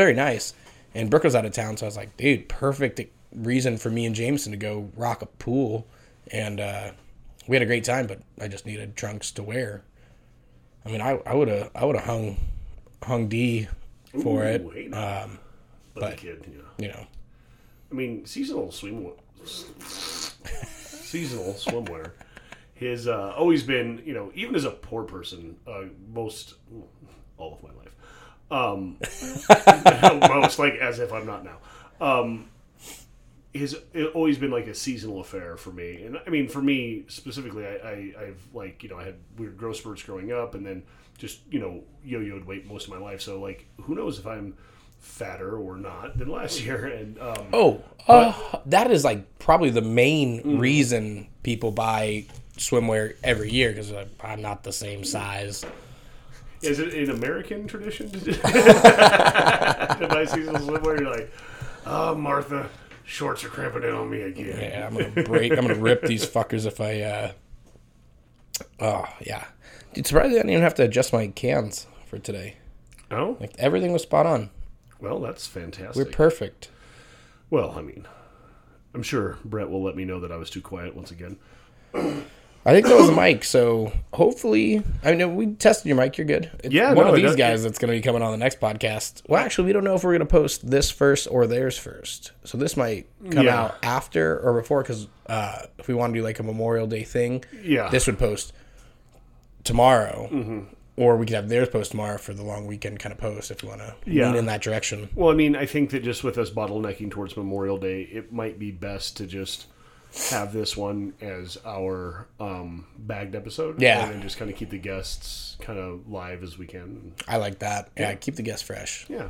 very nice. And Brooke was out of town, so I was like, dude, perfect reason for me and Jameson to go rock a pool. And uh, we had a great time, but I just needed trunks to wear. I mean, I would have I would have hung hung D for it. Ooh, hey. Um, but, but- kid, you know. you know, I mean, seasonal swim, seasonal swimwear has uh, always been, you know, even as a poor person, uh, most all of my life, um, most like as if I'm not now, um, has always been like a seasonal affair for me. And I mean, for me specifically, I, I I've like you know I had weird growth spurts growing up, and then just you know yo-yoed weight most of my life. So like, who knows if I'm fatter or not than last year? And um, Oh, uh, that is like probably the main Mm. reason people buy swimwear every year because I'm not the same size. Is it an American tradition to, do- to buy seasonal swimwear? You're like, oh, Martha, shorts are cramping in on me again. Yeah, I'm gonna break. I'm gonna rip these fuckers if I. uh Oh yeah, dude. Surprised I didn't even have to adjust my cans for today. Oh, Like everything was spot on. well, that's fantastic. We're perfect. well, I mean, I'm sure Brett will let me know that I was too quiet once again. I think that was mic. So hopefully, I mean, we tested your mic. You're good. It's Yeah, one no, of these guys that's going to be coming on the next podcast. Well, actually, we don't know if we're going to post this first or theirs first. So this might come Yeah. out after or before because uh, if we want to do like a Memorial Day thing, Yeah. this would post tomorrow, Mm-hmm. or we could have theirs post tomorrow for the long weekend kind of post if we want to Yeah. lean in that direction. Well, I mean, I think that just with us bottlenecking towards Memorial Day, it might be best to just have this one as our um, bagged episode. Yeah. And then just kind of keep the guests kind of live as we can. I like that. Yeah, keep the guests fresh. Yeah.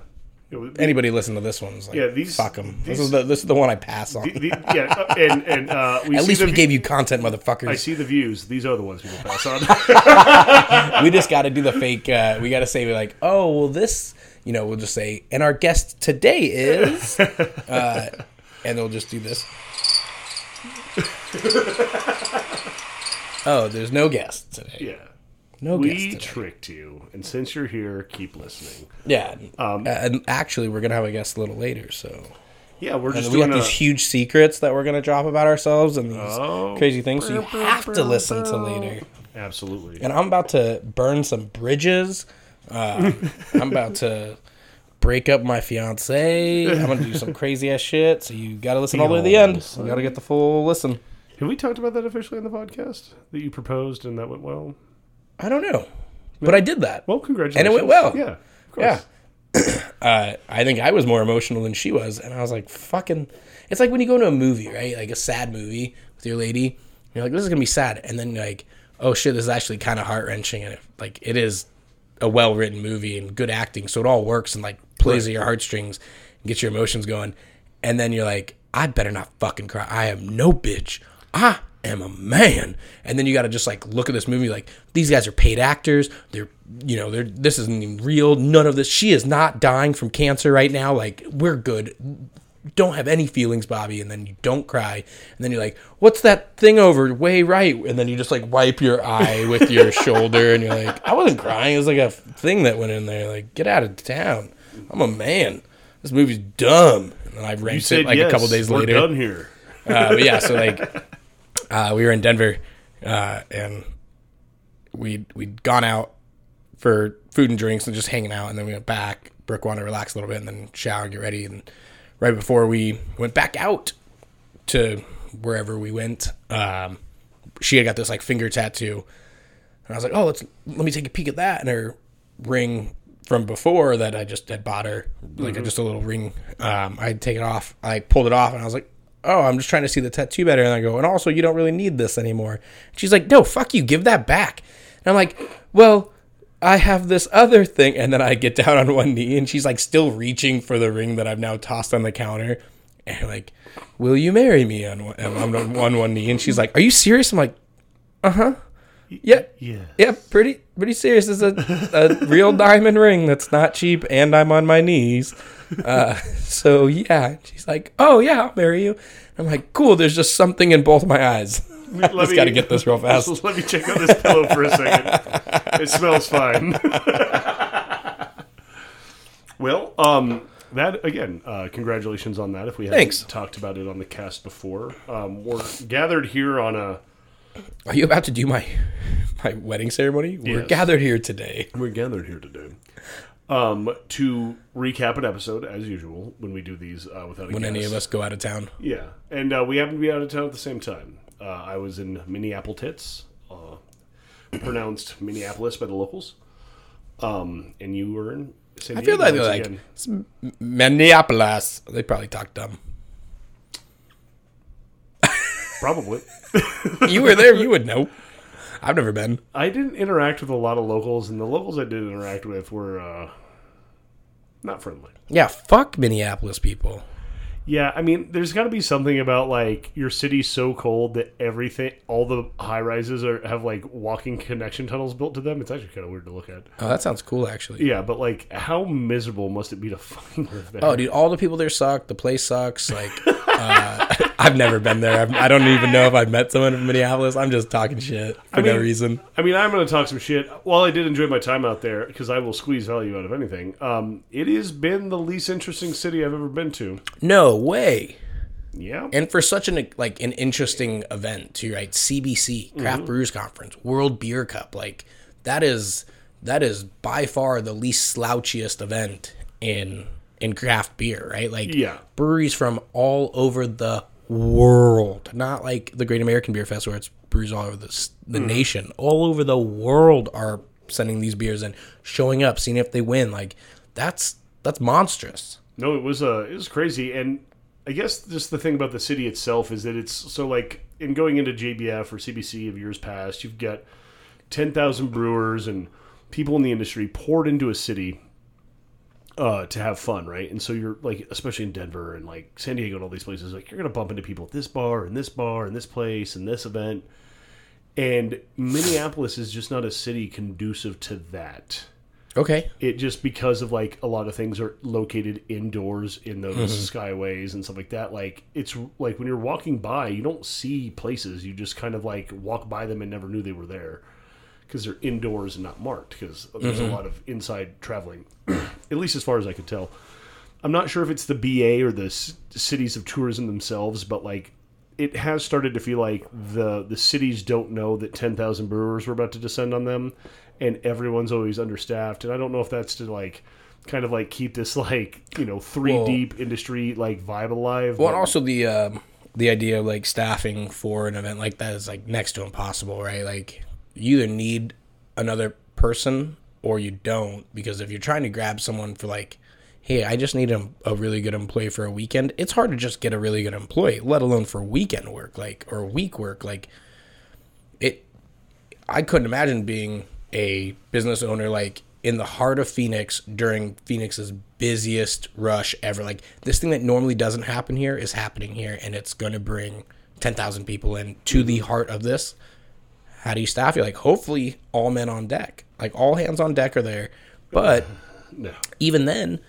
Anybody listen to this one's like, Yeah, these- fuck them. This is the this is the one I pass on. the- the- yeah, uh, and and uh, we At see least we vi- gave you content, motherfuckers. I see the views. These are the ones people pass on. we just got to do the fake. Uh, we got to say like, oh, well, this. You know, we'll just say, and our guest today is, uh, and they'll just do this. oh, there's no guest today. yeah. No We tricked you, and since you're here, keep listening. yeah. Um, and actually, we're gonna have a guest a little later, so Yeah, we're just we got doing these a, huge secrets that we're gonna drop about ourselves and these Oh. crazy things. So you have to listen to later. absolutely. and I'm about to burn some bridges. Uh, I'm about to break up my fiance. I'm gonna do some crazy ass shit. So you got to listen all the way to the end. You got to get the full listen. Have we talked about that officially on the podcast that you proposed and that went well? I don't know, but I did that. Well, congratulations. And it went well. Yeah, of course. Yeah. Uh, I think I was more emotional than she was, and I was like, "Fucking!" It's like when you go to a movie, right? Like a sad movie with your lady. You're like, "This is gonna be sad," and then you're like, "Oh shit, this is actually kind of heart wrenching," and it, like it is a well written movie and good acting, so it all works and like plays at your heartstrings, and gets your emotions going, and then you're like, "I better not fucking cry. I am no bitch. I am a man." And then you got to just like look at this movie like these guys are paid actors. They're you know they're this isn't even real. None of this. She is not dying from cancer right now. Like we're good don't have any feelings, Bobby, and then you don't cry, and then you're like, "What's that thing over way right?" And then you just like wipe your eye with your shoulder, and you're like, "I wasn't crying. It was like a thing that went in there. Like, get out of town. I'm a man. This movie's dumb." And then I ranked it like yes, a couple days we're later. done here. Uh, but yeah, so like, uh, we were in Denver, uh, and we we'd gone out for food and drinks and just hanging out, and then we went back. Brooke wanted to relax a little bit, and then shower, and get ready, and right before we went back out to wherever we went, um, she had got this like finger tattoo, and I was like, "Oh, let's let me take a peek at that." And her ring from before that I just had bought her, like just a little ring. Um, I had taken it off. I pulled it off, and I was like, "Oh, I'm just trying to see the tattoo better." And I go, "And also, you don't really need this anymore." She's like, "No, fuck you. Give that back." And I'm like, "Well." I have this other thing, and then I get down on one knee, and she's like still reaching for the ring that I've now tossed on the counter, and like, "Will you marry me?" On one, and I'm on one one knee, and she's like, "Are you serious?" I'm like, "Uh huh, yeah, Yeah. yeah, pretty pretty serious. It's a, a real diamond ring that's not cheap, and I'm on my knees. Uh, so yeah, she's like, "Oh yeah, I'll marry you." I'm like, "Cool." There's just something in both my eyes. Let Just got to get this real fast. Let me check out this pillow for a second. It smells fine. well, um, that again, uh, congratulations on that. If we haven't Thanks. talked about it on the cast before, um, we're gathered here on a. Are you about to do my my wedding ceremony? We're Yes. gathered here today. We're gathered here today. Um, to recap an episode as usual when we do these uh, without a When any of us go out of town. Yeah, and uh, we happen to be out of town at the same time. Uh, I was in Minneapolis, uh, pronounced Minneapolis by the locals, um, and you were in San I feel like they're like again. "It's Minneapolis. They probably talk dumb. probably. You were there, you would know. I've never been. I didn't interact with a lot of locals, and the locals I did interact with were uh, not friendly. Yeah, fuck Minneapolis people. Yeah, I mean, there's got to be something about like your city's so cold that everything, all the high rises are have like walking connection tunnels built to them. It's actually kind of weird to look at. Oh, that sounds cool, actually. Yeah, but like, how miserable must it be to fucking live there? Oh, dude, all the people there suck. The place sucks. Like, uh, I've never been there. I've, I don't even know if I've met someone from Minneapolis. I'm just talking shit for no mean- reason. I mean, I'm going to talk some shit. While I did enjoy my time out there, because I will squeeze value out of anything, um, it has been the least interesting city I've ever been to. No way. Yeah. And for such an like an interesting event too, right? CBC, Craft Brewers Conference, World Beer Cup, like that is that is by far the least slouchiest event in in craft beer, right? Like Yeah. breweries from all over the world, not like the Great American Beer Fest where it's breweries all over the the nation, all over the world are sending these beers and showing up, seeing if they win. Like that's that's monstrous. No, it was uh, it was crazy, and I guess just the thing about the city itself is that it's so like in going into JBF or CBC of years past, you've got ten thousand brewers and people in the industry poured into a city uh, to have fun, right? And so you're like, especially in Denver and like San Diego and all these places, like you're gonna bump into people at this bar and this bar and this place and this event. And Minneapolis is just not a city conducive to that Okay. it just because of like a lot of things are located indoors in those skyways and stuff like that like it's like when you're walking by you don't see places you just kind of like walk by them and never knew they were there because they're indoors and not marked because there's a lot of inside traveling at least as far as i could tell i'm not sure if it's the ba or the s- cities of tourism themselves but like it has started to feel like the the cities don't know that 10,000 brewers were about to descend on them and everyone's always understaffed and I don't know if that's to like kind of like keep this like, you know, three Well- deep industry like vibe alive. Well, but- also the um, the idea of like staffing for an event like that is like next to impossible, right? Like you either need another person or you don't because if you're trying to grab someone for like, hey, I just need a, a really good employee for a weekend, it's hard to just get a really good employee, let alone for weekend work, like or week work, like it. I couldn't imagine being a business owner like in the heart of Phoenix during Phoenix's busiest rush ever. Like this thing that normally doesn't happen here is happening here, and it's going to bring ten thousand people in to the mm-hmm. heart of this. How do you staff it? Like hopefully all men on deck, like all hands on deck are there, but no. even then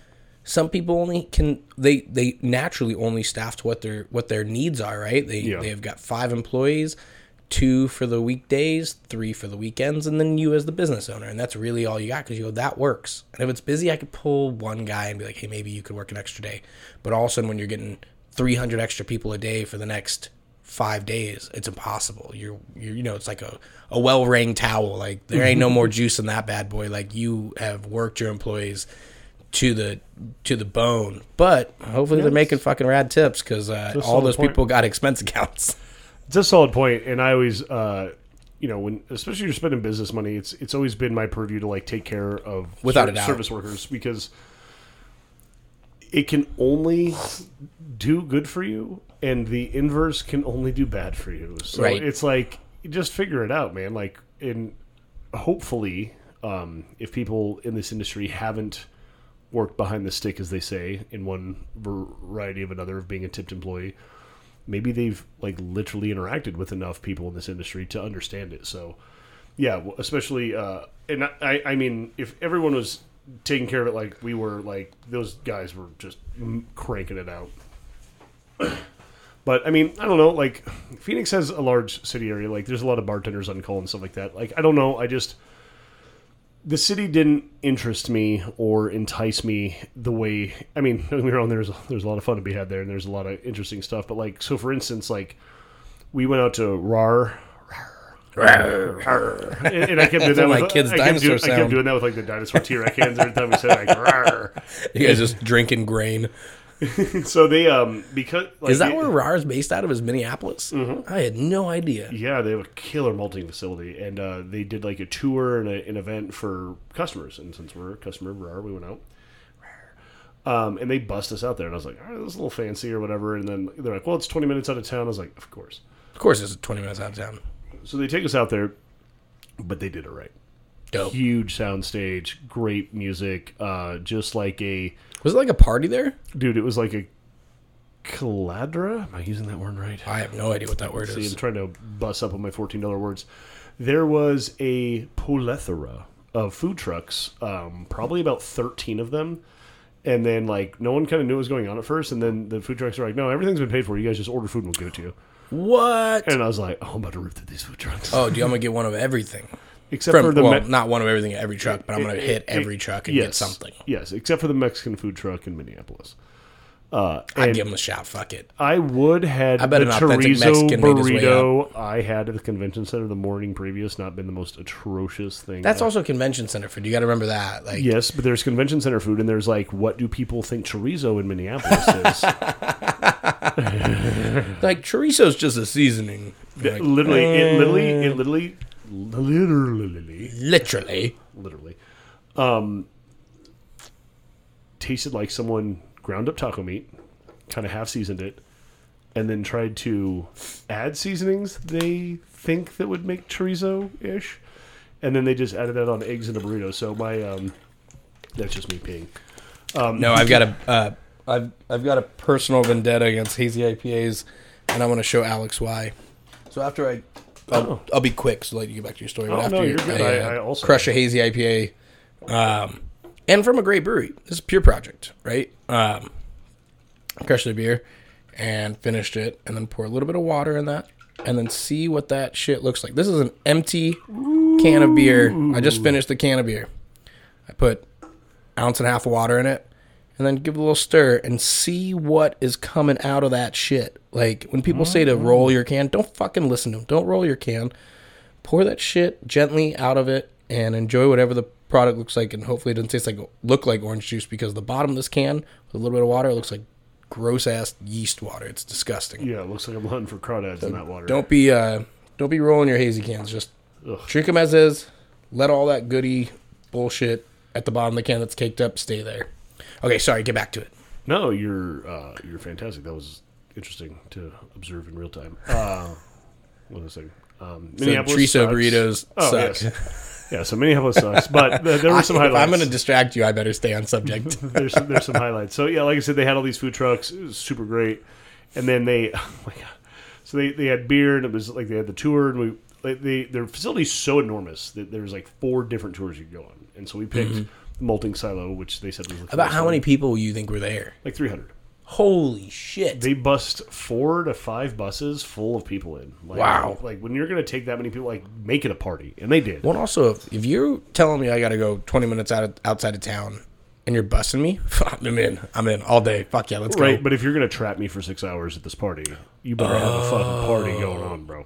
some people only can they they naturally only staff to what their what their needs are right they Yeah. they've got five employees two for the weekdays three for the weekends and then you as the business owner and that's really all you got because you go that works and if it's busy i could pull one guy and be like hey maybe you could work an extra day but all of a sudden when you're getting 300 extra people a day for the next five days it's impossible you're, you're you know it's like a, a well wring towel like there ain't no more juice in that bad boy like you have worked your employees to the to the bone. But hopefully they're making fucking rad tips because uh, all those point. people got expense accounts. It's a solid point, and I always, uh, you know, when especially you're spending business money, it's it's always been my purview to like take care of Without a doubt. service workers because it can only do good for you, and the inverse can only do bad for you. So Right. it's like just figure it out, man. Like, and hopefully, um, if people in this industry haven't worked behind the stick, as they say, in one variety of another of being a tipped employee maybe they've like literally interacted with enough people in this industry to understand it. So, yeah, especially, uh, and I, I mean, if everyone was taking care of it like we were, like those guys were just cranking it out. But I mean, I don't know. Like, Phoenix has a large city area. Like, there's a lot of bartenders on call and stuff like that. Like, I don't know. I just, the city didn't interest me or entice me the way. I mean, don't get me wrong. There's there's a lot of fun to be had there, and there's a lot of interesting stuff. But like, so for instance, like we went out to Rahr. and, and I kept doing that with my kid's I kept, dinosaur doing, I kept doing that with like the dinosaur T-Rex hands every time we said like "Rawr." You guys just drinking grain. So they um because like, Is that they- where Rahr is based out of? Is Minneapolis? Mm-hmm. I had no idea. Yeah, they have a killer malting facility, and uh, they did like a tour and a, an event for customers. And since we're a customer of Rahr, we went out. Um, and they bust us out there, and I was like, "All right, this is a little fancy or whatever." And then they're like, "Well, it's twenty minutes out of town." I was like, "Of course." Of course, it's 20 minutes out of town. So they take us out there, but they did it right. Dope. Huge sound stage, great music, uh, just like a Was it like a party there? dude. It was like a caladra. Am I using that word right? I have no idea what that word See, I'm trying to bust up on my fourteen dollar words. There was a plethora of food trucks, um, probably about thirteen of them, and then like no one kind of knew what was going on at first, and then the food trucks were like, "No, everything's been paid for. You guys just order food and we'll give it to you." What? And I was like, "Oh, I'm about to rip through these food trucks." Oh, do you want me to get one of everything? Except for the well, Me- not one of everything at every truck, but I'm going to hit every truck and get something. Yes, except for the Mexican food truck in Minneapolis. Uh, I'd give them a shot. Fuck it. I would had I bet the an authentic chorizo Mexican made his way burrito I had at the convention center the morning previous not been the most atrocious thing. That's also convention center food. You got to remember that. Like, Yes, but there's convention center food, and there's like, what do people think chorizo in Minneapolis is? like chorizo's just a seasoning. Like, literally, it literally, it literally, literally, literally. literally, um, tasted like someone ground up taco meat, kind of half seasoned it, and then tried to add seasonings they think that would make chorizo ish, and then they just added that on eggs in a burrito. So my, um, that's just me peeing. No, I've got a, uh, I've I've got a personal vendetta against hazy IPAs, and I want to show Alex why. So after I, I'll, I'll be quick, so let you get back to your story. But Oh, after no, you- you're good. I, I- uh, I also- crush a hazy IPA, um, and from a great brewery. This is Pure Project, right? Um, crushed the beer and finished it, and then pour a little bit of water in that, and then see what that shit looks like. This is an empty can of beer. I just finished the can of beer. I put ounce and a half of water in it, and then give it a little stir and see what is coming out of that shit. Like when people say to roll your can, don't fucking listen to them. Don't roll your can. Pour that shit gently out of it and enjoy whatever the product looks like. And hopefully it doesn't taste like look like orange juice because the bottom of this can with a little bit of water looks like gross ass yeast water. It's disgusting. Yeah, it looks like I'm hunting for crawdads in that water. Don't be uh don't be rolling your hazy cans. Just Ugh. drink them as is. Let all that goody bullshit at the bottom of the can that's caked up stay there. Okay, sorry. Get back to it. No, you're uh, you're fantastic. That was interesting to observe in real time. Uh, what was I saying? Um, So chorizo sucks. burritos Oh, suck. yes. Yeah, so Minneapolis sucks, but th- there were some if highlights. I'm going to distract you, I better stay on subject. there's some, there's some highlights. So yeah, like I said, they had all these food trucks. It was super great, and then they, oh my god, so they, they had beer and it was like they had the tour and we like they their facility's so enormous that there's like four different tours you could go on, and so we picked the malting silo, which they said was the. About how many people you think were there? like 300. Holy shit! They bust four to five buses full of people in. Like, Wow. Like when you're gonna take that many people, like make it a party, and they did. Well, also, if, if you're telling me I got to go 20 minutes out of, outside of town and you're busting me, I'm in. I'm in all day. Fuck yeah, let's Right, go. but if you're gonna trap me for six hours at this party, you better have a fucking party oh. going on, bro.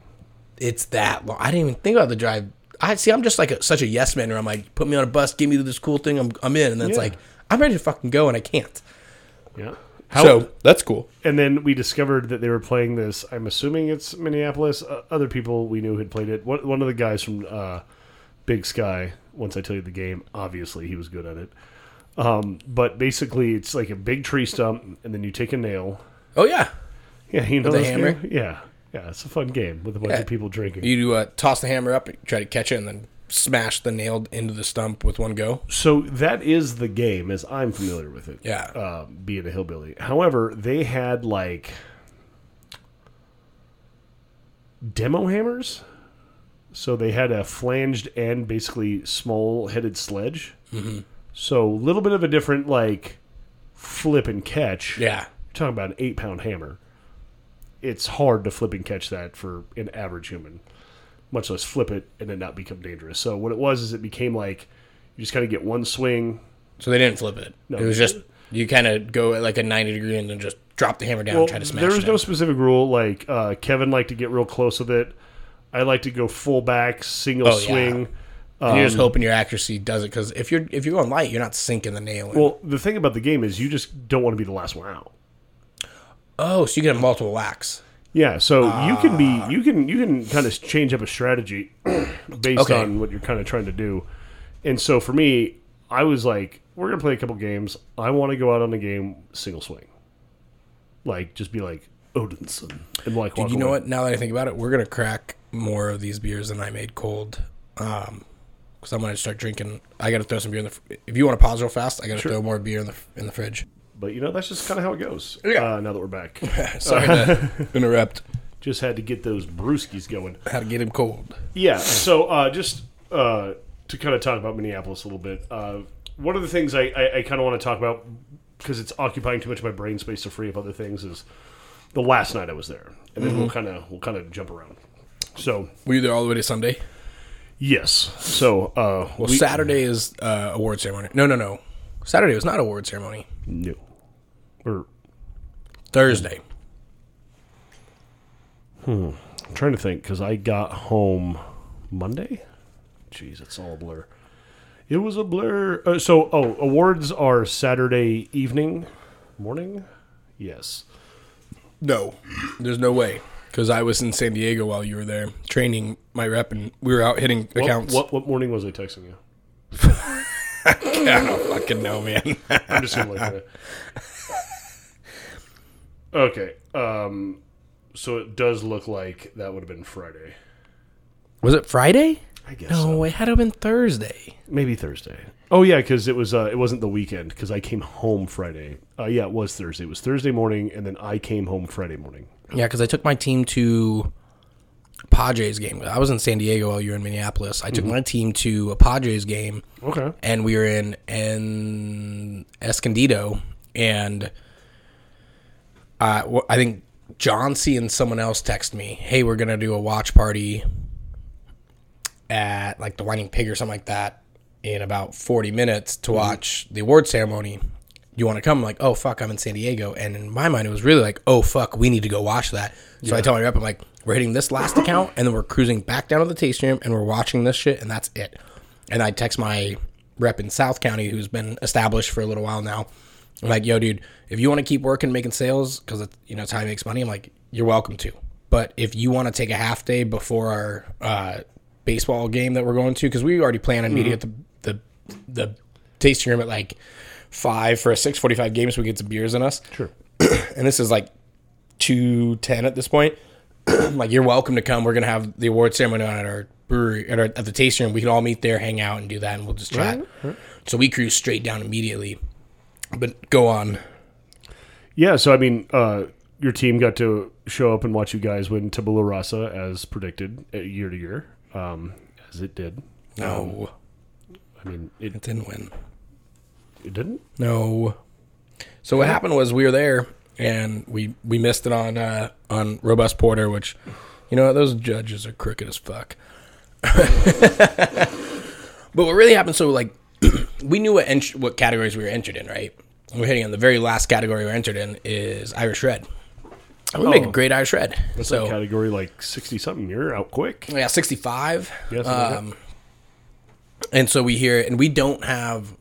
It's that long. I didn't even think about the drive. I see. I'm just like a, such a yes man. Where I'm like, put me on a bus, give me this cool thing. I'm I'm in, and then it's Yeah. like I'm ready to fucking go, and I can't. Yeah. so that's cool. and then we discovered that they were playing this. I'm assuming it's Minneapolis. Uh, other people we knew had played it. One, one of the guys from uh, Big Sky. Once I tell you the game, obviously he was good at it. Um, but basically, it's like a big tree stump, and then you take a nail. Oh yeah, Yeah, you know With a this hammer? game? Yeah, yeah, it's a fun game with a bunch Yeah. of people drinking. you uh, toss the hammer up, try to catch it, and then smash the nail into the stump with one go. So that is the game, as I'm familiar with it. Yeah. uh, being a hillbilly. However, they had like demo hammers. So they had a flanged and basically small headed sledge. Mm-hmm. So a little bit of a different like flip and catch. Yeah, You're talking about an eight pound hammer. It's hard to flip and catch that for an average human, much less flip it and then not become dangerous. So what it was is it became like You just kind of get one swing. So they didn't flip it. No. it was just you kind of go at like a ninety degree and then just drop the hammer down Well, and try to smash it. there was no specific rule. Like uh, Kevin liked to get real close with it. I like to go full back, single Oh, yeah. swing. And you're just hoping your accuracy does it because if you're if you're going light, you're not sinking the nail. In. Well, the thing about the game is you just don't want to be the last one out. Oh, so you get multiple whacks. Yeah, so you can Ah. be you can you can kind of change up a strategy based Okay. on what you're kind of trying to do. And so for me, I was like, we're gonna play a couple games. I want to go out on the game single swing, like just be like Odinson and like walk You know away. what? Now that I think about it, we're gonna crack more of these beers than I made cold. Um, because I'm gonna start drinking. I gotta throw some beer in the. fr- If you want to pause real fast, I gotta throw more beer in the in the fridge. But you know that's just kind of how it goes. Yeah. Uh, now that we're back, Sorry to interrupt. just had to get those brewskis going. How to get him cold? Yeah. So uh, just uh, to kind of talk about Minneapolis a little bit. Uh, one of the things I, I, I kind of want to talk about because it's occupying too much of my brain space to free up other things is the last night I was there, and then we'll kind of we'll kind of jump around. So Were you there all the way to Sunday? yes. So uh, Well, we, Saturday is uh, award ceremony. No, no, no. Saturday was not award ceremony. no. Or Thursday. I'm trying to think because I got home Monday. Jeez, it's all a blur. It was a blur. Uh, so, oh, awards are Saturday evening, morning. Yes. No, there's no way. Because I was in San Diego while you were there training my rep, and we were out hitting What, accounts. what what morning was I texting you? I don't fucking know, man. I'm just gonna look at it. Okay. Um. So it does look like that would have been Friday. was it Friday? I guess. No, so. it had to have been Thursday. Maybe Thursday. Oh yeah, because it was uh, it wasn't the weekend because I came home Friday. Uh, yeah, it was Thursday. It was Thursday morning, and then I came home Friday morning. Yeah, because I took my team to Padres game. I was in San Diego while you were in Minneapolis. I took my team to a Padres game, Okay. and we were in in Escondido, and uh, I think John C and someone else text me, "Hey, we're gonna do a watch party at like the Whining Pig or something like that in about forty minutes to watch the award ceremony." You want to come? I'm like, oh fuck, I'm in San Diego, and in my mind, it was really like, oh fuck, we need to go watch that. So I tell my rep, I'm like, we're hitting this last account, and then we're cruising back down to the tasting room, and we're watching this shit, and that's it. And I text my rep in South County, who's been established for a little while now. I'm like, yo, dude, if you want to keep working, making sales, because you know it's how he makes money, I'm like, you're welcome to. But if you want to take a half day before our uh, baseball game that we're going to, because we already plan on meeting at the the the tasting room at like five for a six forty five game, so we get some beers in us. Sure. And this is like two ten at this point. Like, you're welcome to come. We're gonna have the award ceremony on at our brewery at, our, at the tasting room. We can all meet there, hang out, and do that, and we'll just chat. So we cruise straight down immediately. But go on. Yeah. So I mean, uh, your team got to show up and watch you guys win Tabula Rasa as predicted uh, year to year, um, as it did. No, I mean, it, it didn't win. it didn't. No. So what happened was we were there and we we missed it on uh, on Robust Porter, which you know those judges are crooked as fuck. but what really happened? So like we knew what ent- what categories we were entered in, right? We're hitting on the very last category we're entered in is Irish Red. And we make a Oh. great Irish Red. That's so Category like sixty something. You're out quick. yeah, sixty five. Yes. okay. Um, and so we hear, and we don't have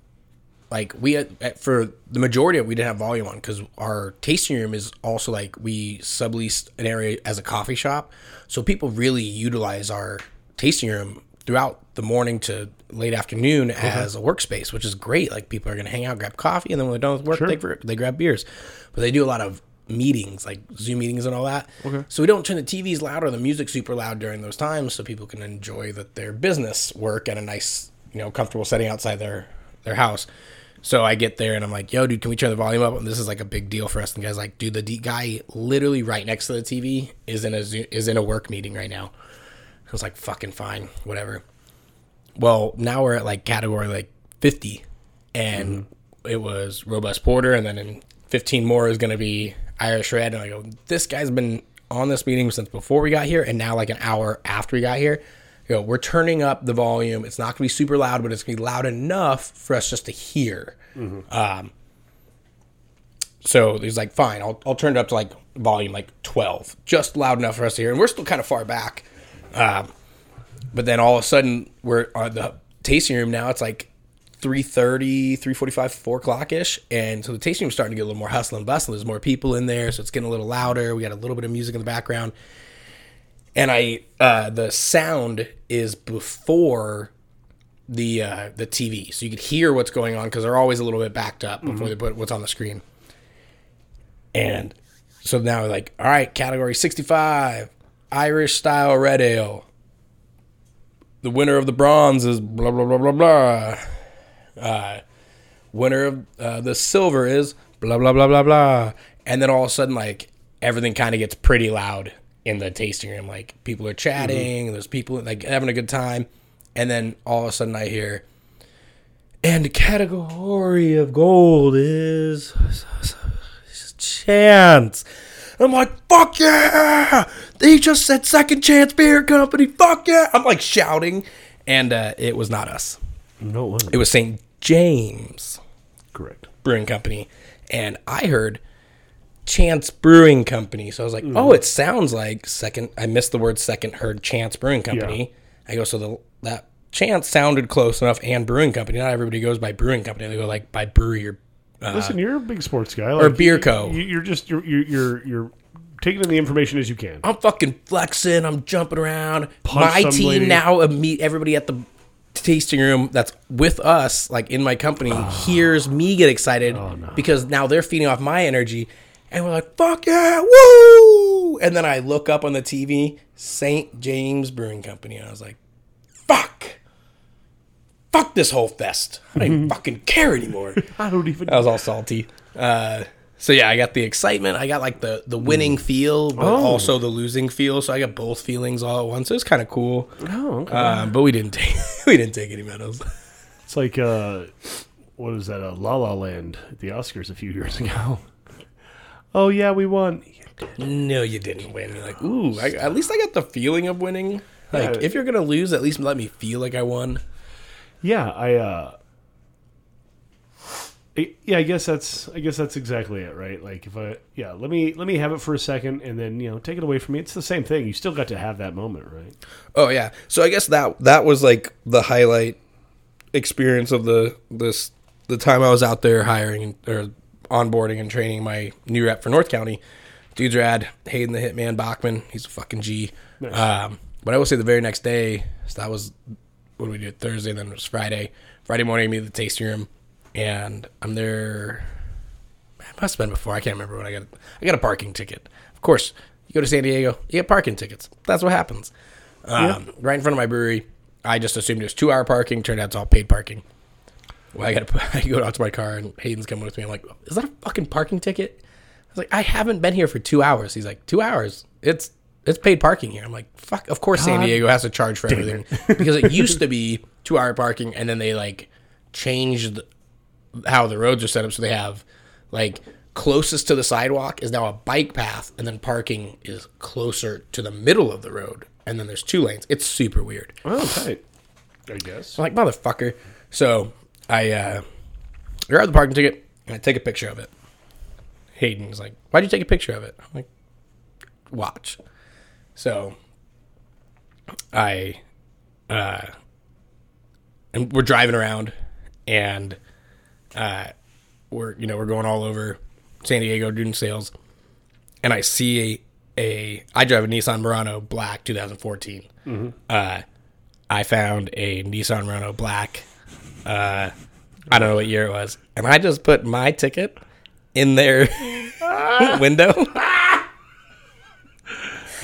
like we had, for the majority of it, we didn't have volume on because our tasting room is also like we subleased an area as a coffee shop, so people really utilize our tasting room throughout the morning to late afternoon as a workspace, which is great. Like people are gonna hang out, grab coffee, and then when they're done with work, they they grab beers. But they do a lot of meetings, like Zoom meetings and all that. Okay. So we don't turn the TVs loud or the music super loud during those times, so people can enjoy that their business work at a nice, you know, comfortable setting outside their their house. So I get there and I'm like, "Yo, dude, can we turn the volume up?" And this is like a big deal for us. And the guy's like, "Dude, the D- guy literally right next to the TV is in a Zo- is in a work meeting right now." I was like, "Fucking fine, whatever." Well, now we're at like category like 50, and it was robust porter, and then in 15 more is going to be Irish red. And I go, this guy's been on this meeting since before we got here, and now like an hour after we got here, You know, we're turning up the volume. It's not going to be super loud, but it's going to be loud enough for us just to hear. Um, so he's like, fine, I'll, I'll turn it up to like volume like 12, just loud enough for us to hear. And we're still kind of far back. Um, but then all of a sudden, we're on the tasting room now. It's like 3.30, 3.45, 4 o'clock ish. And so the tasting room's starting to get a little more hustle and bustle. There's more people in there. So it's getting a little louder. We got a little bit of music in the background. And I, uh, the sound is before the uh, the TV, so you could hear what's going on because they're always a little bit backed up before they put what's on the screen. And so now we're like, all right, category 65, Irish style red ale. The winner of the bronze is blah blah blah blah blah. Uh, winner of uh, the silver is blah blah blah blah blah. And then all of a sudden, like everything kind of gets pretty loud in the tasting room. Like people are chatting, there's people like having a good time, and then all of a sudden I hear, and the category of gold is chance. I'm like, fuck yeah! They just said second chance beer company. Fuck yeah! I'm like shouting, and uh, it was not us. No, it wasn't. It was St. James correct. Brewing Company, and I heard Chance Brewing Company. So I was like, oh, it sounds like second. I missed the word second. Heard Chance Brewing Company. I go, so the that Chance sounded close enough, and Brewing Company. Not everybody goes by Brewing Company. They go like by brewery or Listen, uh, you're a big sports guy. or beer co. You, you're just you're, you're you're you're taking in the information as you can. I'm fucking flexing. I'm jumping around. Punch my team lady. now uh, meet everybody at the tasting room that's with us, like in my company, ah. hears me get excited oh, because now they're feeding off my energy, and we're like, "Fuck yeah, woo!" And then I look up on the TV, St. James Brewing Company, and I was like, "Fuck." Fuck this whole fest. I don't even fucking care anymore. I don't even. I was all salty. Uh, so yeah, I got the excitement. I got like the the winning feel, but Oh. also the losing feel. So I got both feelings all at once. It was kind of cool. Oh, okay. Um, but we didn't take we didn't take any medals. It's like uh, what was that? Uh, La La Land at the Oscars a few years ago. oh yeah, we won. No, you didn't win. You're like, ooh, I, at least I got the feeling of winning. Like, Yeah. if you're gonna lose, at least let me feel like I won. Yeah, I. uh I- yeah, I guess that's I guess that's exactly it, right? Like if I yeah, let me let me have it for a second and then, you know, take it away from me. It's the same thing. You still got to have that moment, right? Oh yeah. So I guess that that was like the highlight experience of the this the time I was out there hiring or onboarding and training my new rep for North County. Dude's rad. Hayden the Hitman Bachman. He's a fucking G. Nice. Um, but I will say the very next day, so that was what do we do Thursday, then it was Friday. Friday morning, I meet at the tasting room, and I'm there. It must have been before. I can't remember when I got. I got a parking ticket. Of course, you go to San Diego, you get parking tickets. That's what happens. Um, Right in front of my brewery. I just assumed it was two hour parking. Turned out it's all paid parking. Well, I got to I go out to my car and Hayden's coming with me. I'm like, is that a fucking parking ticket? I was like, I haven't been here for two hours. He's like, two hours? It's it's paid parking here. I'm like, fuck. Of course, San Diego has to charge for everything because it used to be two hour parking, and then they like changed how the roads are set up. So they have like closest to the sidewalk is now a bike path, and then parking is closer to the middle of the road, and then there's two lanes. It's super weird. Oh, tight. I guess. I'm like, motherfucker. So I uh, grab the parking ticket and I take a picture of it. Hayden's like, why'd you take a picture of it? I'm like, watch. So I, uh, and we're driving around and, uh, we're, you know, we're going all over San Diego doing sales. And I see a, a I drive a Nissan Murano black 2014. Uh, I found a Nissan Murano Black. Uh, I don't know what year it was, and I just put my ticket in their window.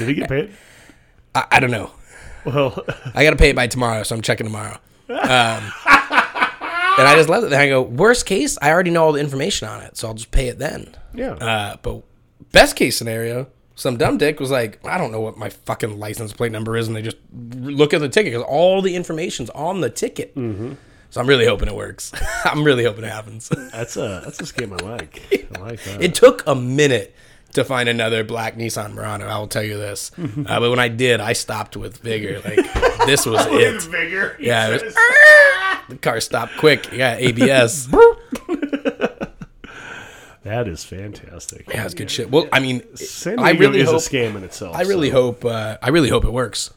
Did he get paid? I, I don't know. Well, I got to pay it by tomorrow, so I'm checking tomorrow. Um, and I just left it there. I go, worst case, I already know all the information on it, so I'll just pay it then. yeah. Uh, but best case scenario, some dumb dick was like, I don't know what my fucking license plate number is, and they just look at the ticket because all the information's on the ticket. Mm-hmm. So I'm really hoping it works. I'm really hoping it happens. that's a that's a scam I like. I like that. it took a minute to find another black Nissan Murano. I will tell you this. Mm-hmm. Uh, but when I did, I stopped with vigor. Like this was it. bigger. he Yeah, it was, the car stopped quick. Yeah, ABS. that is fantastic. Yeah, it's good shit. Well, I mean, San Diego I really is hope. a scam in itself. I really so- hope. Uh, I really hope it works.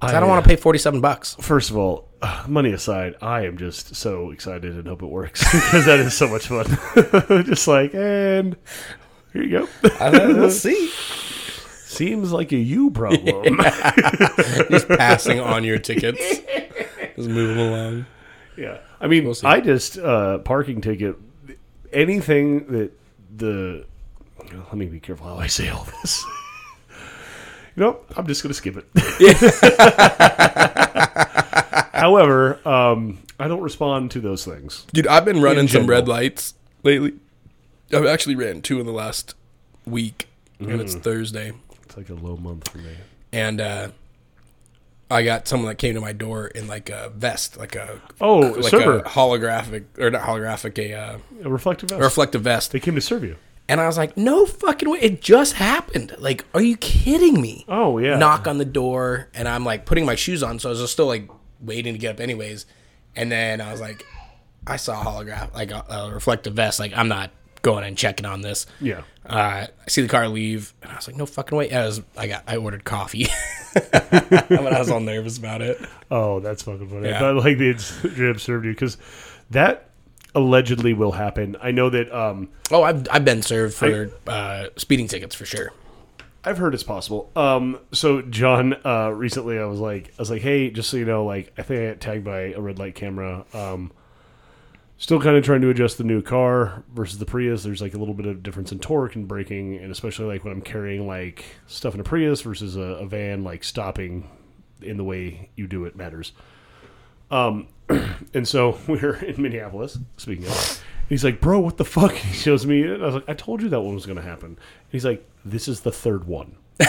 'Cause I, I, don't uh, want to pay forty-seven bucks. First of all, uh, money aside, I am just so excited and hope it works because that is so much fun. just like, and here you go. i we'll see. Seems like a you problem. Just passing on your tickets. Just move them along. yeah. I mean, see. I just, uh, parking ticket, anything that the, let me be careful how I say all this. you know, I'm just going to skip it. However, um, I don't respond to those things. Dude, I've been running some red lights lately. I've actually ran two in the last week, and Mm. it's Thursday. It's like a low month for me. And uh, I got someone that came to my door in like a vest, like a Oh, like server. a holographic or not holographic, a, uh, A reflective vest. a reflective vest. they came to serve you. And I was like, no fucking way. It just happened. Like, are you kidding me? Oh, yeah. Knock on the door, and I'm like putting my shoes on, so I was just still like waiting to get up, anyways. And then I was like, I saw a holograph, like a, a reflective vest. Like, I'm not going and checking on this. Yeah. Uh, I see the car leave, and I was like, no fucking way. I was, I got, I ordered coffee, but I was all nervous about it. Oh, that's fucking funny. Yeah. I like have served you because that allegedly will happen. I know that um, Oh, I've, I've been served for uh, speeding tickets for sure. I've heard it's possible. Um, so John, uh, recently I was like, I was like, hey, just so you know, like I think I got tagged by a red light camera. Um, still kind of trying to adjust the new car versus the Prius. There's like a little bit of difference in torque and braking, and especially like when I'm carrying like stuff in a Prius versus a, a van, like stopping in the way you do it matters. Um, and so we're in Minneapolis. Speaking of, he's like, "Bro, what the fuck?" He shows me, it. I was like, "I told you that one was going to happen." And he's like, "This is the third one."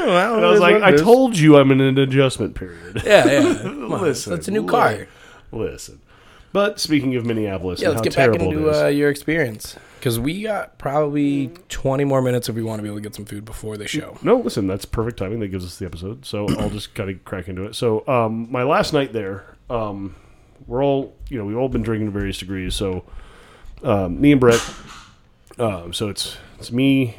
Well, And I was like, "I told you I'm in an adjustment period." yeah, yeah. Come Listen, it's a new li- car. Listen, but speaking of Minneapolis, Yeah, let's get back into uh, your experience because we got probably 20 more minutes if we want to be able to get some food before the show. No, listen, that's perfect timing. That gives us the episode. So I'll just kind of crack into it. So, um, my last night there, um, we're all, you know, we've all been drinking to various degrees. So, um, me and Brett, um, so it's it's me,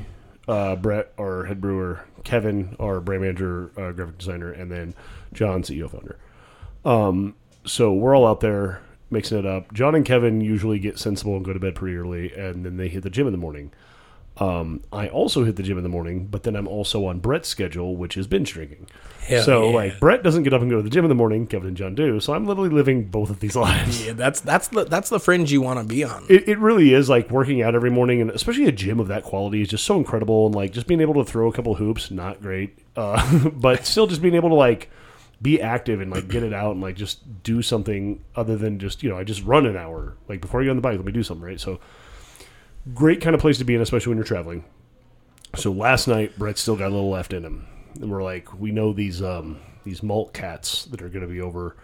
uh, Brett, our head brewer, Kevin, our brand manager, uh, graphic designer, and then John, CEO founder. Um, so we're all out there mixing it up. John and Kevin usually get sensible and go to bed pretty early, and then they hit the gym in the morning. Um, I also hit the gym in the morning, but then I'm also on Brett's schedule, which is binge drinking. Hell so yeah. like Brett doesn't get up and go to the gym in the morning, Kevin and John do. So I'm literally living both of these lives. Yeah, that's that's the that's the fringe you want to be on. It, it really is like working out every morning, and especially a gym of that quality is just so incredible. And like just being able to throw a couple hoops, not great, uh, but still just being able to like be active and like get it out and like just do something other than just you know I just run an hour. Like before you get on the bike, let me do something, right? So great kind of place to be in, especially when you're traveling. So last night, Brett still got a little left in him, and we're like, we know these um, these malt cats that are going to be over,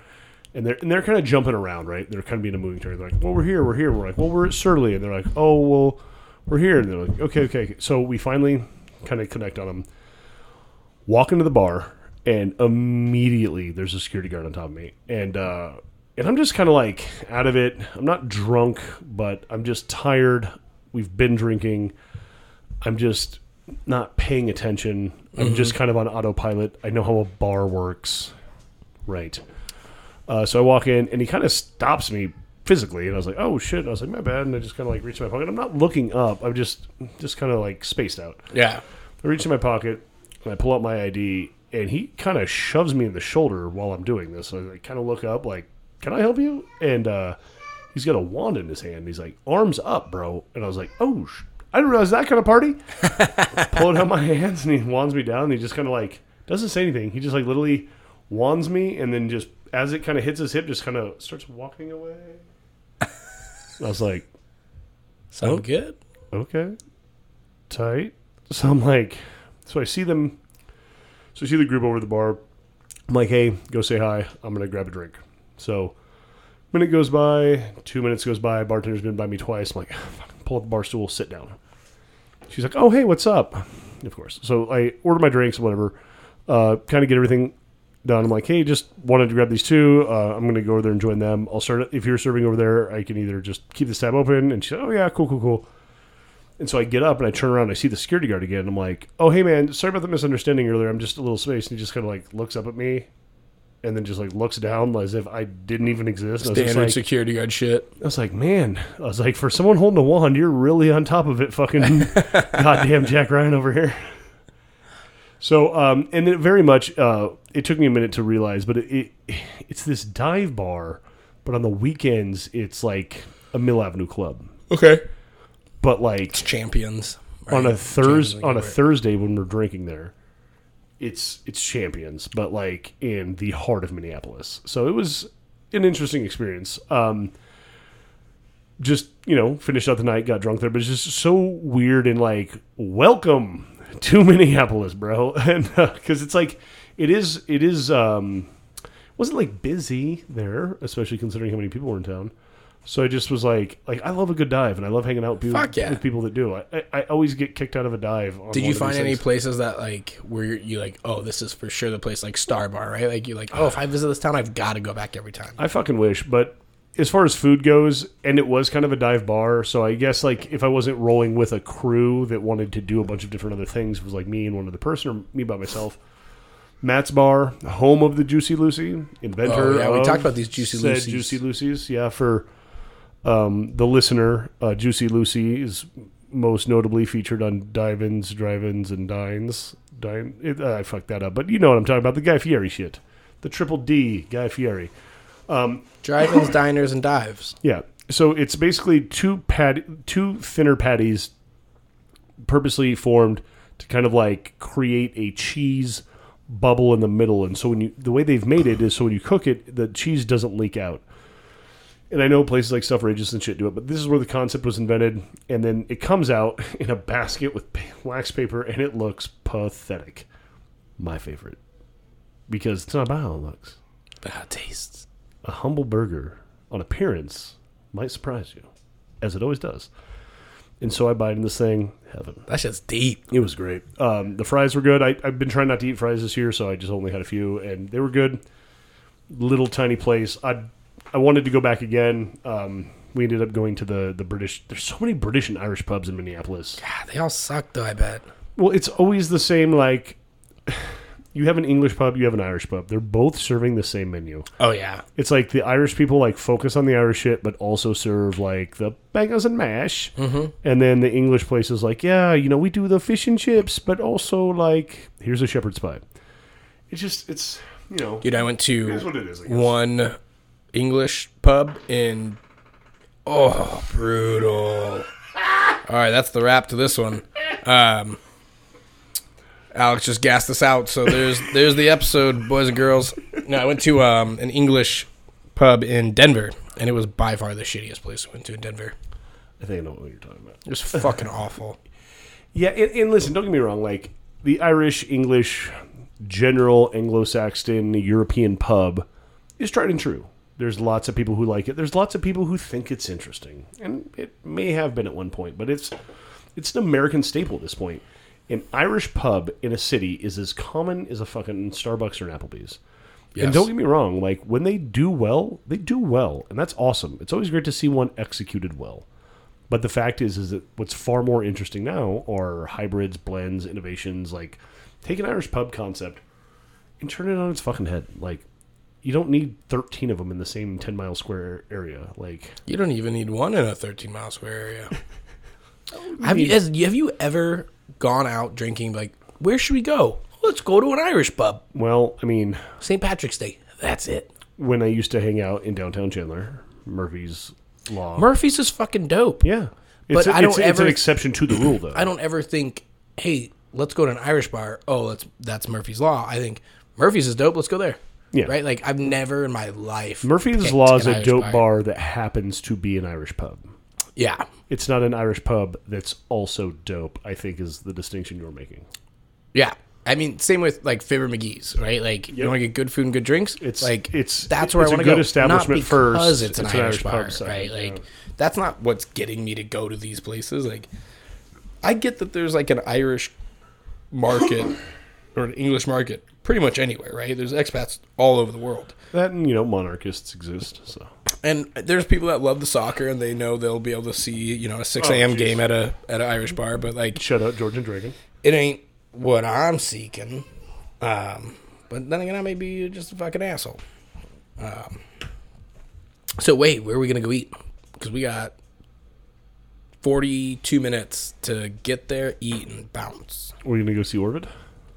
and they're and they're kind of jumping around, right? They're kind of being a moving target. They're like, well, we're here, we're here. We're like, well, we're at Surly, and they're like, oh, well, we're here, and they're like, okay. okay. So we finally kind of connect on them. Walk into the bar, and immediately there's a security guard on top of me, and uh, and I'm just kind of like out of it. I'm not drunk, but I'm just tired. We've been drinking. I'm just not paying attention. I'm just kind of on autopilot. I know how a bar works. Right. Uh, so I walk in, and he kind of stops me physically, and I was like, "Oh shit!" I was like, "My bad," and I just kind of like reach in my pocket. I'm not looking up. I'm just just kind of like spaced out. Yeah, I reach in my pocket, and I pull out my ID, and he kind of shoves me in the shoulder while I'm doing this. So I kind of look up, like, "Can I help you?" And uh, he's got a wand in his hand. He's like, "Arms up, bro!" And I was like, "Oh." Sh- I didn't realize that kind of party. Pull it out my hands and he wands me down. And he just kind of like doesn't say anything. He just like literally wands me and then just as it kind of hits his hip, just kind of starts walking away. I was like, sound Oh. good. okay, tight. So I'm like, so I see them. So I see the group over the bar. I'm like, hey, go say hi. I'm gonna grab a drink. So minute goes by, two minutes goes by. Bartender's been by me twice. I'm like, pull up the bar stool, sit down. She's like, "Oh, hey, what's up?" Of course. So I order my drinks, whatever. Uh, kind of get everything done. I'm like, "Hey, just wanted to grab these two. Uh, I'm to go over there and join them. I'll start. If you're serving over there, I can either just keep this tab open." And she said, "Oh yeah, cool, cool, cool." And so I get up and I turn around and I see the security guard again. I'm like, "Oh, hey man, sorry about the misunderstanding earlier. I'm just a little space." And he just kind of like looks up at me, and then just like looks down as if I didn't even exist. And I was just Standard like, security guard shit. I was like, man, I was like, for someone holding a wand, you're really on top of it, fucking goddamn Jack Ryan over here. So, um, and it very much, uh, it took me a minute to realize, but it, it it's this dive bar, but on the weekends it's like a Mill Avenue club, Okay. But like It's champions. on a right? Thurs on a Thursday when we're drinking there, it's it's champions, but like in the heart of Minneapolis. So it was an interesting experience. Um, just you know, finished out the night, got drunk there, but it's just so weird and like welcome to Minneapolis, bro, and because it's like it is it is um wasn't like busy there, especially considering how many people were in town. So I just was like, like I love a good dive, and I love hanging out with people, Fuck yeah. with people that do. I, I, I always get kicked out of a dive. On Did you find any things. places that like where you're, you like, oh, this is for sure the place like Star Bar, right? Like you're like, oh, if I visit this town, I've got to go back every time. I fucking wish, but as far as food goes, and it was kind of a dive bar, so I guess like if I wasn't rolling with a crew that wanted to do a bunch of different other things, it was like me and one other person or me by myself. Matt's Bar, home of the Juicy Lucy, inventor. Oh, yeah, we of talked about these Juicy Lucy's. Juicy Lucy's, yeah. For um, the listener, uh, Juicy Lucy is most notably featured on Dive-ins, Drive-ins, and Dines. Dine, it, uh, I fucked that up, but you know what I'm talking about. The Guy Fieri shit, the Triple D Guy Fieri. Drive-ins, diners, and dives. Yeah. So it's basically two pat two thinner patties purposely formed to kind of like create a cheese bubble in the middle and so when you the way they've made it is so when you cook it the cheese doesn't leak out. And I know places like Selfridges and shit do it, but this is where the concept was invented and then it comes out in a basket with wax paper and it looks pathetic. My favorite. Because it's not about how it looks But how it tastes. a humble burger on appearance might surprise you, as it always does. And so I bite in this thing, heaven. That shit's deep. It was great. Um, the fries were good. I, I've been trying not to eat fries this year, so I just only had a few, and they were good. Little tiny place. I I wanted to go back again. Um, we ended up going to the the British. There's so many British and Irish pubs in Minneapolis. God, they all suck though. I bet. Well, it's always the same. Like you have an English pub, you have an Irish pub. They're both serving the same menu. Oh yeah. It's like the Irish people like focus on the Irish shit, but also serve like the bangers and mash. Mm-hmm. And then the English place is like, yeah, you know, we do the fish and chips, but also like here's a shepherd's pie. It's just, it's you know, Dude, I went to It is what it is, I guess. one English pub in. Oh, brutal. All right, that's the wrap to this one. Um, Alex just gassed us out, so there's there's the episode, boys and girls. No, I went to um, an English pub in Denver, and it was by far the shittiest place I went to in Denver. I think I know what you're talking about. It was fucking awful. Yeah, and, and listen, don't get me wrong. Like the Irish, English, general Anglo-Saxon, European pub is tried and true. There's lots of people who like it. There's lots of people who think it's interesting, and it may have been at one point, but it's it's an American staple at this point. An Irish pub in a city is as common as a fucking Starbucks or an Applebee's. Yes. And don't get me wrong, like when they do well, they do well, and that's awesome. It's always great to see one executed well. But the fact is, is that what's far more interesting now are hybrids, blends, innovations. Like, take an Irish pub concept and turn it on its fucking head. Like, you don't need thirteen of them in the same ten mile square area. Like, You don't even need one in a 13 mile square area. have you has, have you ever gone out drinking? Like, where should we go? Let's go to an Irish pub. well, I mean, St. Patrick's Day. That's it. when I used to hang out in downtown Chandler, Murphy's Law. Murphy's is fucking dope. yeah, But it's, a- I don't it's, it's an exception to the rule, though. I don't ever think, hey, let's go to an Irish bar. Oh, that's that's Murphy's Law. I think Murphy's is dope. Let's go there. Yeah. Right. Like I've never in my life. Murphy's Law is a Irish dope bar that happens to be an Irish pub. Yeah. It's not an Irish pub that's also dope. I think is the distinction you're making. Yeah. I mean, same with like Fibber McGee's, right? Like you Yep. want to get good food and good drinks. It's like it's that's where it's I a want to good go. establishment Not first. because it's an It's Irish, pub bar, second, right? Like yeah. that's not what's getting me to go to these places. Like I get that there's like an Irish market or an English market pretty much anywhere, right? There's expats all over the world. that and you know monarchists exist. So And there's people that love the soccer and they know they'll be able to see, you know, a six Oh, AM jeez. game at a at an Irish bar, but like shout out George and Dragon. it ain't what I'm seeking. Um, but then again, I may be just a fucking asshole. Um, so wait, where are we gonna go eat? Because we got 42 minutes to get there, eat, and bounce. We're gonna go see Orvid.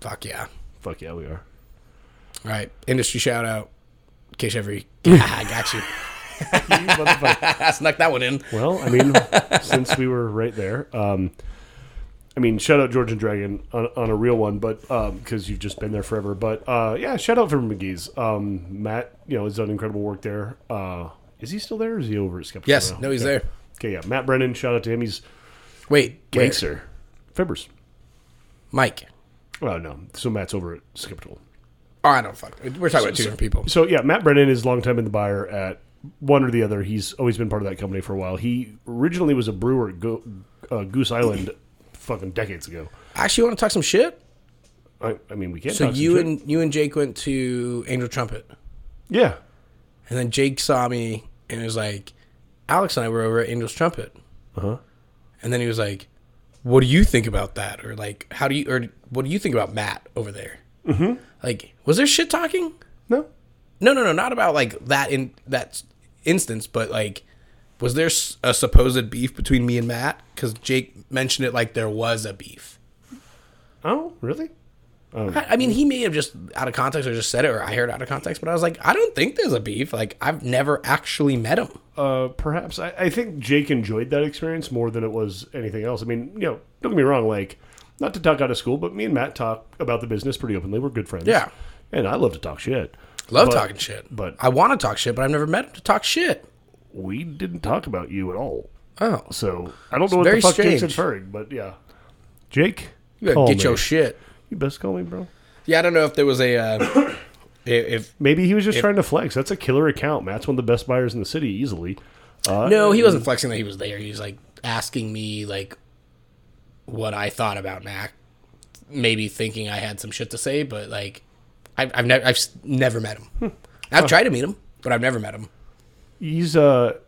Fuck yeah! Fuck yeah, we are. All right, industry shout out. Case every, I got you. I snuck that one in. well, I mean, since we were right there, um, I mean, shout out George and Dragon on, on a real one, but because you've just been there forever. But uh, yeah, shout out for McGee's. Um, Matt, you know, has done incredible work there. Uh, is he still there? or Is he over at Skeptical? Yes, now? no, he's Okay. there. Okay, yeah, Matt Brennan. Shout out to him. He's Wait, where? gangster. Fibbers. Mike. Oh no, so Matt's over at Skeptical. Oh, I don't fuck. We're talking about two different people. So yeah, Matt Brennan is long time in the buyer at one or the other. He's always been part of that company for a while. He originally was a brewer at Go, uh, Goose Island, fucking decades ago. Actually, want to talk some shit? I, I mean, we can't. So talk some you shit. and you and Jake went to Angel Trumpet, yeah, and then Jake saw me and was like, "Alex and I were over at Angel's Trumpet," uh huh. and then he was like, "What do you think about that?" Or like, "How do you?" Or what do you think about Matt over there? Mm-hmm. Like, was there shit talking? No, No, no, no, not about like that in that instance, but like, was there a supposed beef between me and Matt? Because Jake mentioned it like there was a beef. oh really? I I mean, he may have just out of context or just said it, or I heard out of context. But I was like, I don't think there's a beef. Like, I've never actually met him. Uh, perhaps I, I think Jake enjoyed that experience more than it was anything else. I mean, you know, don't get me wrong. Like, not to talk out of school, but me and Matt talk about the business pretty openly. We're good friends. Yeah. and I love to talk shit. Love But- talking shit, but- I want to talk shit, but I've never met him to talk shit. We didn't talk about you at all. Oh, So I don't know what the fuck Jake's strange. inferring, but yeah. Jake, you gotta get me. your shit. You best call me, bro. Yeah, I don't know if there was a uh, if Maybe he was just trying to flex. That's a killer account. Matt's one of the best buyers in the city, easily. Uh, no, he wasn't flexing that he was there. He was like asking me like what I thought about Mac, maybe thinking I had some shit to say, but like I've I've never I've never met him. I've tried to meet him, but I've never met him. He's uh,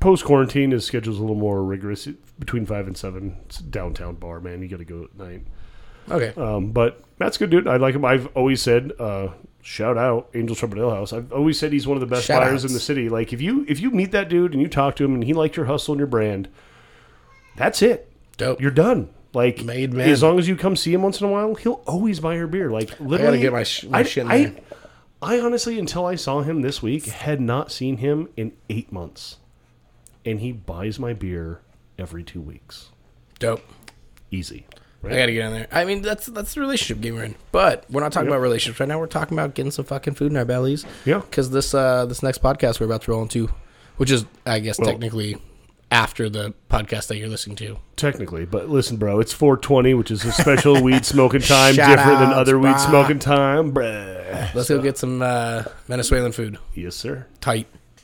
post quarantine. His schedule's a little more rigorous. Between five and seven, it's a downtown bar, man. You got to go at night. Okay, Um, but Matt's a good dude. I like him. I've always said, uh, shout out Angel Trumpet Ale House. I've always said he's one of the best Shout buyers outs. in the city. Like if you if you meet that dude and you talk to him and he liked your hustle and your brand, that's it. dope. You're done. Like Made man. as long as you come see him once in a while, he'll always buy your beer. Like literally, I gotta get my sh- my I, shit in I, there. I honestly, until I saw him this week, had not seen him in eight months, and he buys my beer every two weeks. dope. Easy. I gotta get in there. I mean, that's that's the relationship game we're in. But we're not talking about relationships right now. We're talking about getting some fucking food in our bellies. Yeah. Because this uh this next podcast we're about to roll into, which is I guess technically after the podcast that you're listening to. Technically, but listen, bro, it's 420, which is a special weed smoking time, Shout different than outs, other weed smoking time, bruh. Let's go get some uh, Venezuelan food. Yes, sir. Tight.